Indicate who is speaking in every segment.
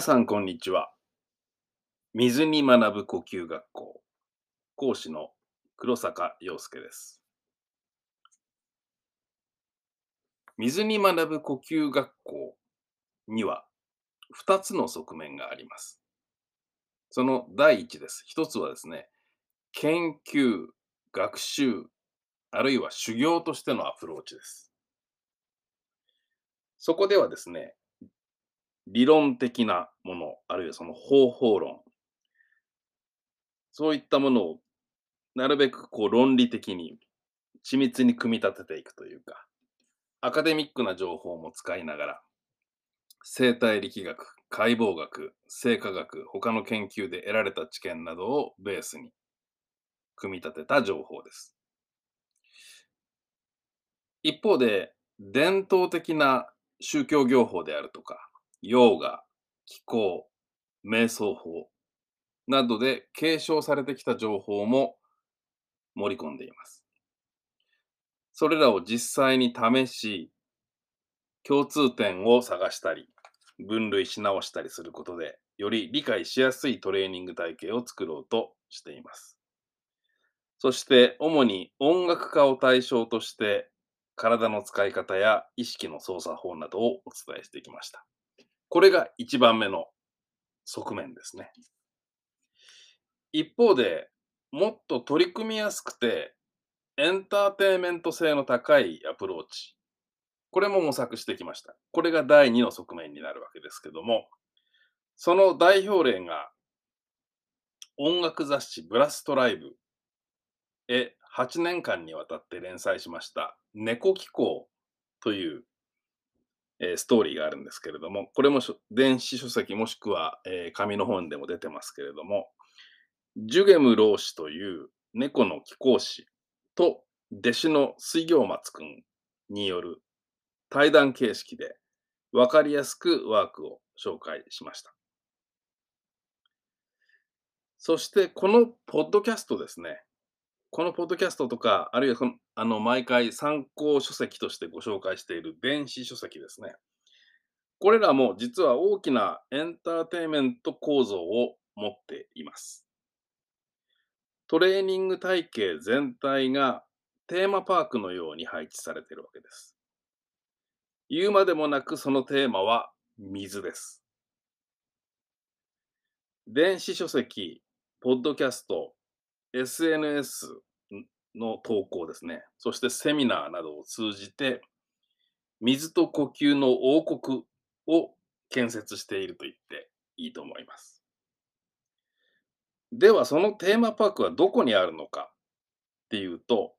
Speaker 1: 皆さん、こんにちは。水に学ぶ呼吸学校、講師の黒坂陽介です。水に学ぶ呼吸学校には2つの側面があります。その第一です。一つはですね、研究、学習、あるいは修行としてのアプローチです。そこではですね、理論的なもの、あるいはその方法論、そういったものをなるべくこう論理的に緻密に組み立てていくというか、アカデミックな情報も使いながら、生態力学、解剖学、生化学、他の研究で得られた知見などをベースに組み立てた情報です。一方で、伝統的な宗教業法であるとか、ヨガ、気候、瞑想法などで継承されてきた情報も盛り込んでいます。それらを実際に試し、共通点を探したり、分類し直したりすることで、より理解しやすいトレーニング体系を作ろうとしています。そして、主に音楽家を対象として、体の使い方や意識の操作法などをお伝えしてきました。これが一番目の側面ですね。一方で、もっと取り組みやすくて、エンターテインメント性の高いアプローチ。これも模索してきました。これが第二の側面になるわけですけども、その代表例が、音楽雑誌ブラストライブへ8年間にわたって連載しました、猫機構というえストーリーがあるんですけれども、これも電子書籍もしくは、え紙の本でも出てますけれども、ジュゲム老師という猫の貴公子と弟子の水行松くんによる対談形式で分かりやすくワークを紹介しました。そしてこのポッドキャストですね。このポッドキャストとか、あるいはこのあの毎回参考書籍としてご紹介している電子書籍ですね。これらも実は大きなエンターテインメント構造を持っています。トレーニング体系全体がテーマパークのように配置されているわけです。言うまでもなくそのテーマは水です。電子書籍、ポッドキャスト、SNS の投稿ですね。そしてセミナーなどを通じて、水と呼吸の王国を建設していると言っていいと思います。では、そのテーマパークはどこにあるのかっていうと、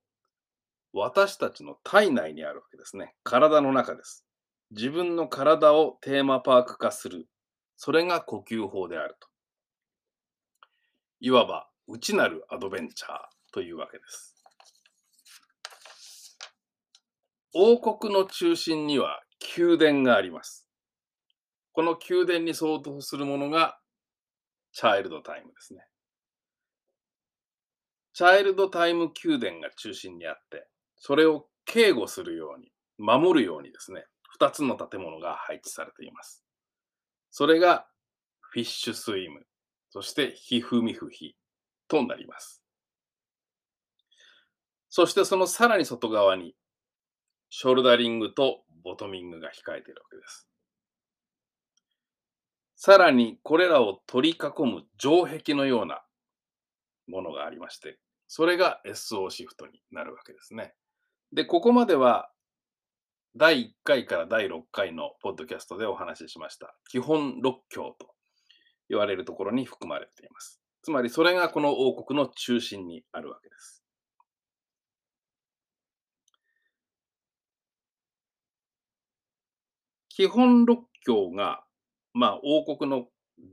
Speaker 1: 私たちの体内にあるわけですね。体の中です。自分の体をテーマパーク化する。それが呼吸法であると。いわば、内なるアドベンチャーというわけです。王国の中心には宮殿があります。この宮殿に相当するものがチャイルドタイムですね。チャイルドタイム宮殿が中心にあって、それを警護するように、守るようにですね、2つの建物が配置されています。それがフィッシュスイム、そしてヒフミフヒとなります。そしてそのさらに外側に、ショルダリングとボトミングが控えているわけです。さらにこれらを取り囲む城壁のようなものがありまして、それが SO シフトになるわけですね。で、ここまでは第1回から第6回のポッドキャストでお話ししました。基本6教と言われるところに含まれています。つまりそれがこの王国の中心にあるわけです。基本六教が、まあ、王国の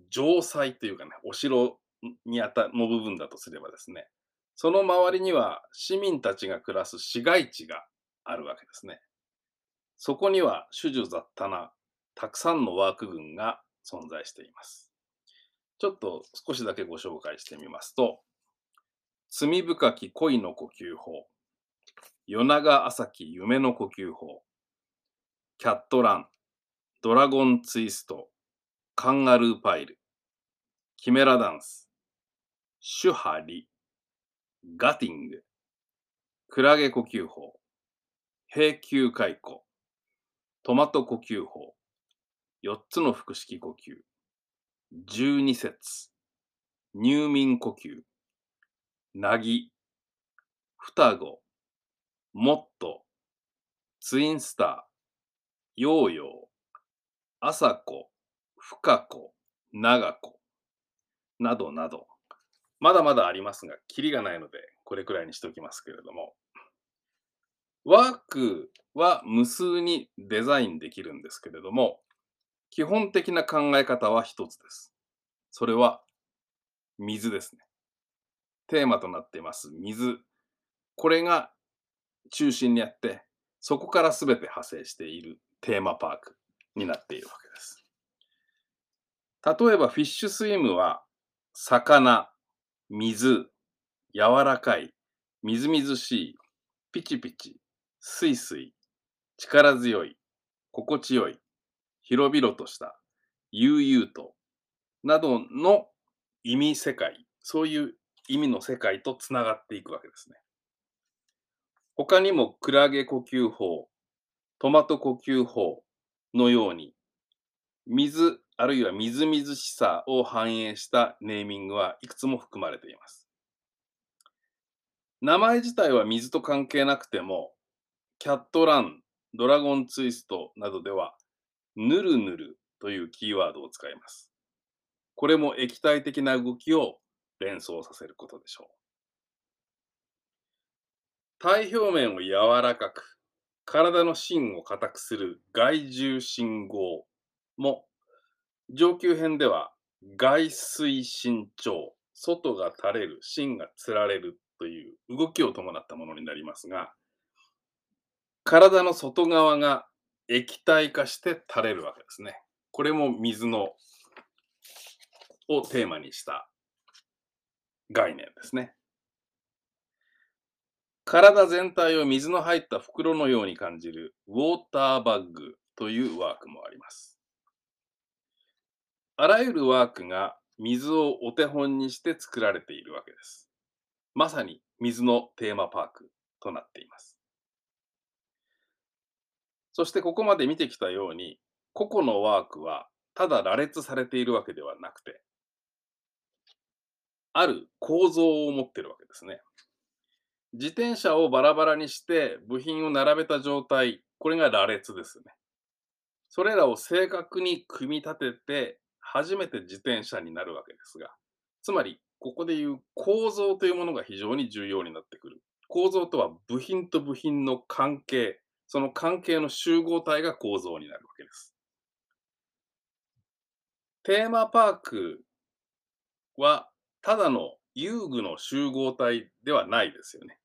Speaker 1: 城塞というかね、お城にあたの部分だとすればですね、その周りには市民たちが暮らす市街地があるわけですね。そこには種々雑多なたくさんのワーク群が存在しています。ちょっと少しだけご紹介してみますと、罪深き恋の呼吸法、夜長朝き夢の呼吸法、キャットラン、ドラゴンツイスト、カンガルーパイル、キメラダンス、シュハリ、ガティング、クラゲ呼吸法、平球解雇、トマト呼吸法、4つの腹式呼吸、12節、入眠呼吸、なぎ、双子、もっと、ツインスター、ヨーヨー、朝子、深子、長子、などなど、まだまだありますが、キリがないので、これくらいにしておきますけれども、ワークは無数にデザインできるんですけれども、基本的な考え方は一つです。それは水ですね。テーマとなっています水。これが中心にあって、そこから全て派生しているテーマパークになっているわけです。例えばフィッシュスイムは魚、水、柔らかい、みずみずしい、ピチピチ、スイスイ、力強い、心地よい、広々とした、悠々と、などの意味世界、そういう意味の世界とつながっていくわけですね。他にもクラゲ呼吸法、トマト呼吸法のように、水あるいはみずみずしさを反映したネーミングはいくつも含まれています。名前自体は水と関係なくても、キャットラン、ドラゴンツイストなどでは、ぬるぬるというキーワードを使います。これも液体的な動きを連想させることでしょう。体表面を柔らかく、体の芯を硬くする外重心合も、上級編では外水心腸、外が垂れる、芯がつられるという動きを伴ったものになりますが、体の外側が液体化して垂れるわけですね。これも水のをテーマにした概念ですね。体全体を水の入った袋のように感じるウォーターバッグというワークもあります。あらゆるワークが水をお手本にして作られているわけです。まさに水のテーマパークとなっています。そしてここまで見てきたように、個々のワークはただ羅列されているわけではなくて、ある構造を持っているわけですね。自転車をバラバラにして部品を並べた状態、これが羅列ですね。それらを正確に組み立てて初めて自転車になるわけですが、つまりここでいう構造というものが非常に重要になってくる。構造とは部品と部品の関係、その関係の集合体が構造になるわけです。テーマパークはただの遊具の集合体ではないですよね。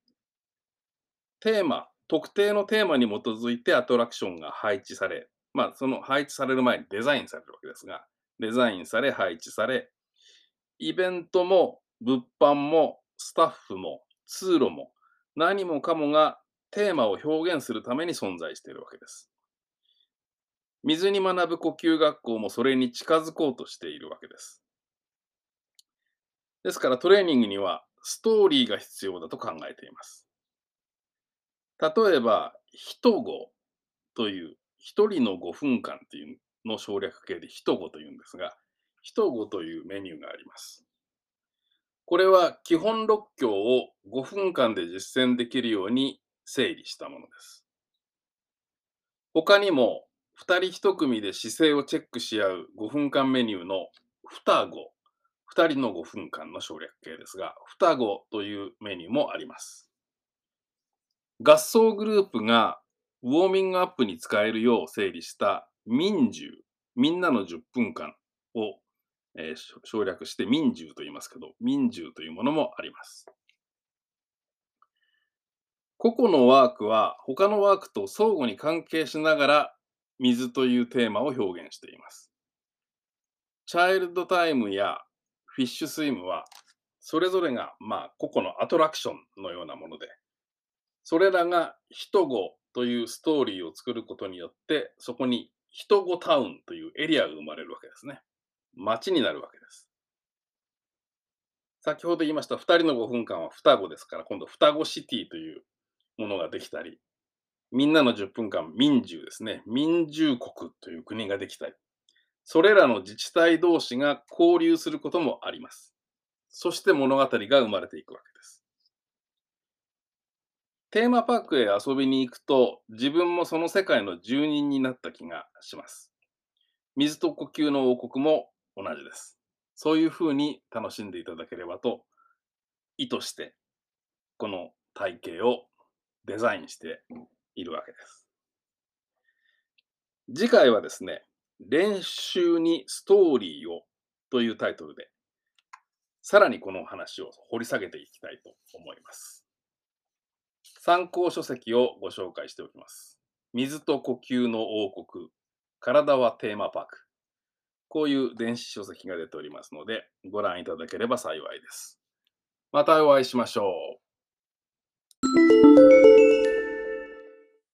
Speaker 1: テーマ、特定のテーマに基づいてアトラクションが配置され、まあその配置される前にデザインされるわけですが、デザインされ、配置され、イベントも物販もスタッフも通路も何もかもがテーマを表現するために存在しているわけです。水に学ぶ呼吸学校もそれに近づこうとしているわけです。ですからトレーニングにはストーリーが必要だと考えています。例えば、人語という、一人の5分間というの省略形で人語というんですが、人語というメニューがあります。これは基本6教を5分間で実践できるように整理したものです。他にも、2人1組で姿勢をチェックし合う5分間メニューの双子、2人の5分間の省略形ですが、双子というメニューもあります。合奏グループがウォーミングアップに使えるよう整理した民獣、みんなの10分間を、えー省略して民獣と言いますけど、民獣というものもあります。個々のワークは他のワークと相互に関係しながら水というテーマを表現しています。チャイルドタイムやフィッシュスイムはそれぞれがまあ個々のアトラクションのようなもので、それらが人語というストーリーを作ることによって、そこに人語タウンというエリアが生まれるわけですね。街になるわけです。先ほど言いました2人の5分間は双子ですから、今度双子シティというものができたり、みんなの10分間民獣ですね、民獣国という国ができたり、それらの自治体同士が交流することもあります。そして物語が生まれていくわけです。テーマパークへ遊びに行くと、自分もその世界の住人になった気がします。水と呼吸の王国も同じです。そういうふうに楽しんでいただければと意図して、この体系をデザインしているわけです。次回はですね、練習にストーリーをというタイトルで、さらにこの話を掘り下げていきたいと思います。参考書籍をご紹介しておきます。水と呼吸の王国、体はテーマパーク。こういう電子書籍が出ておりますので、ご覧いただければ幸いです。またお会いしましょう。うん。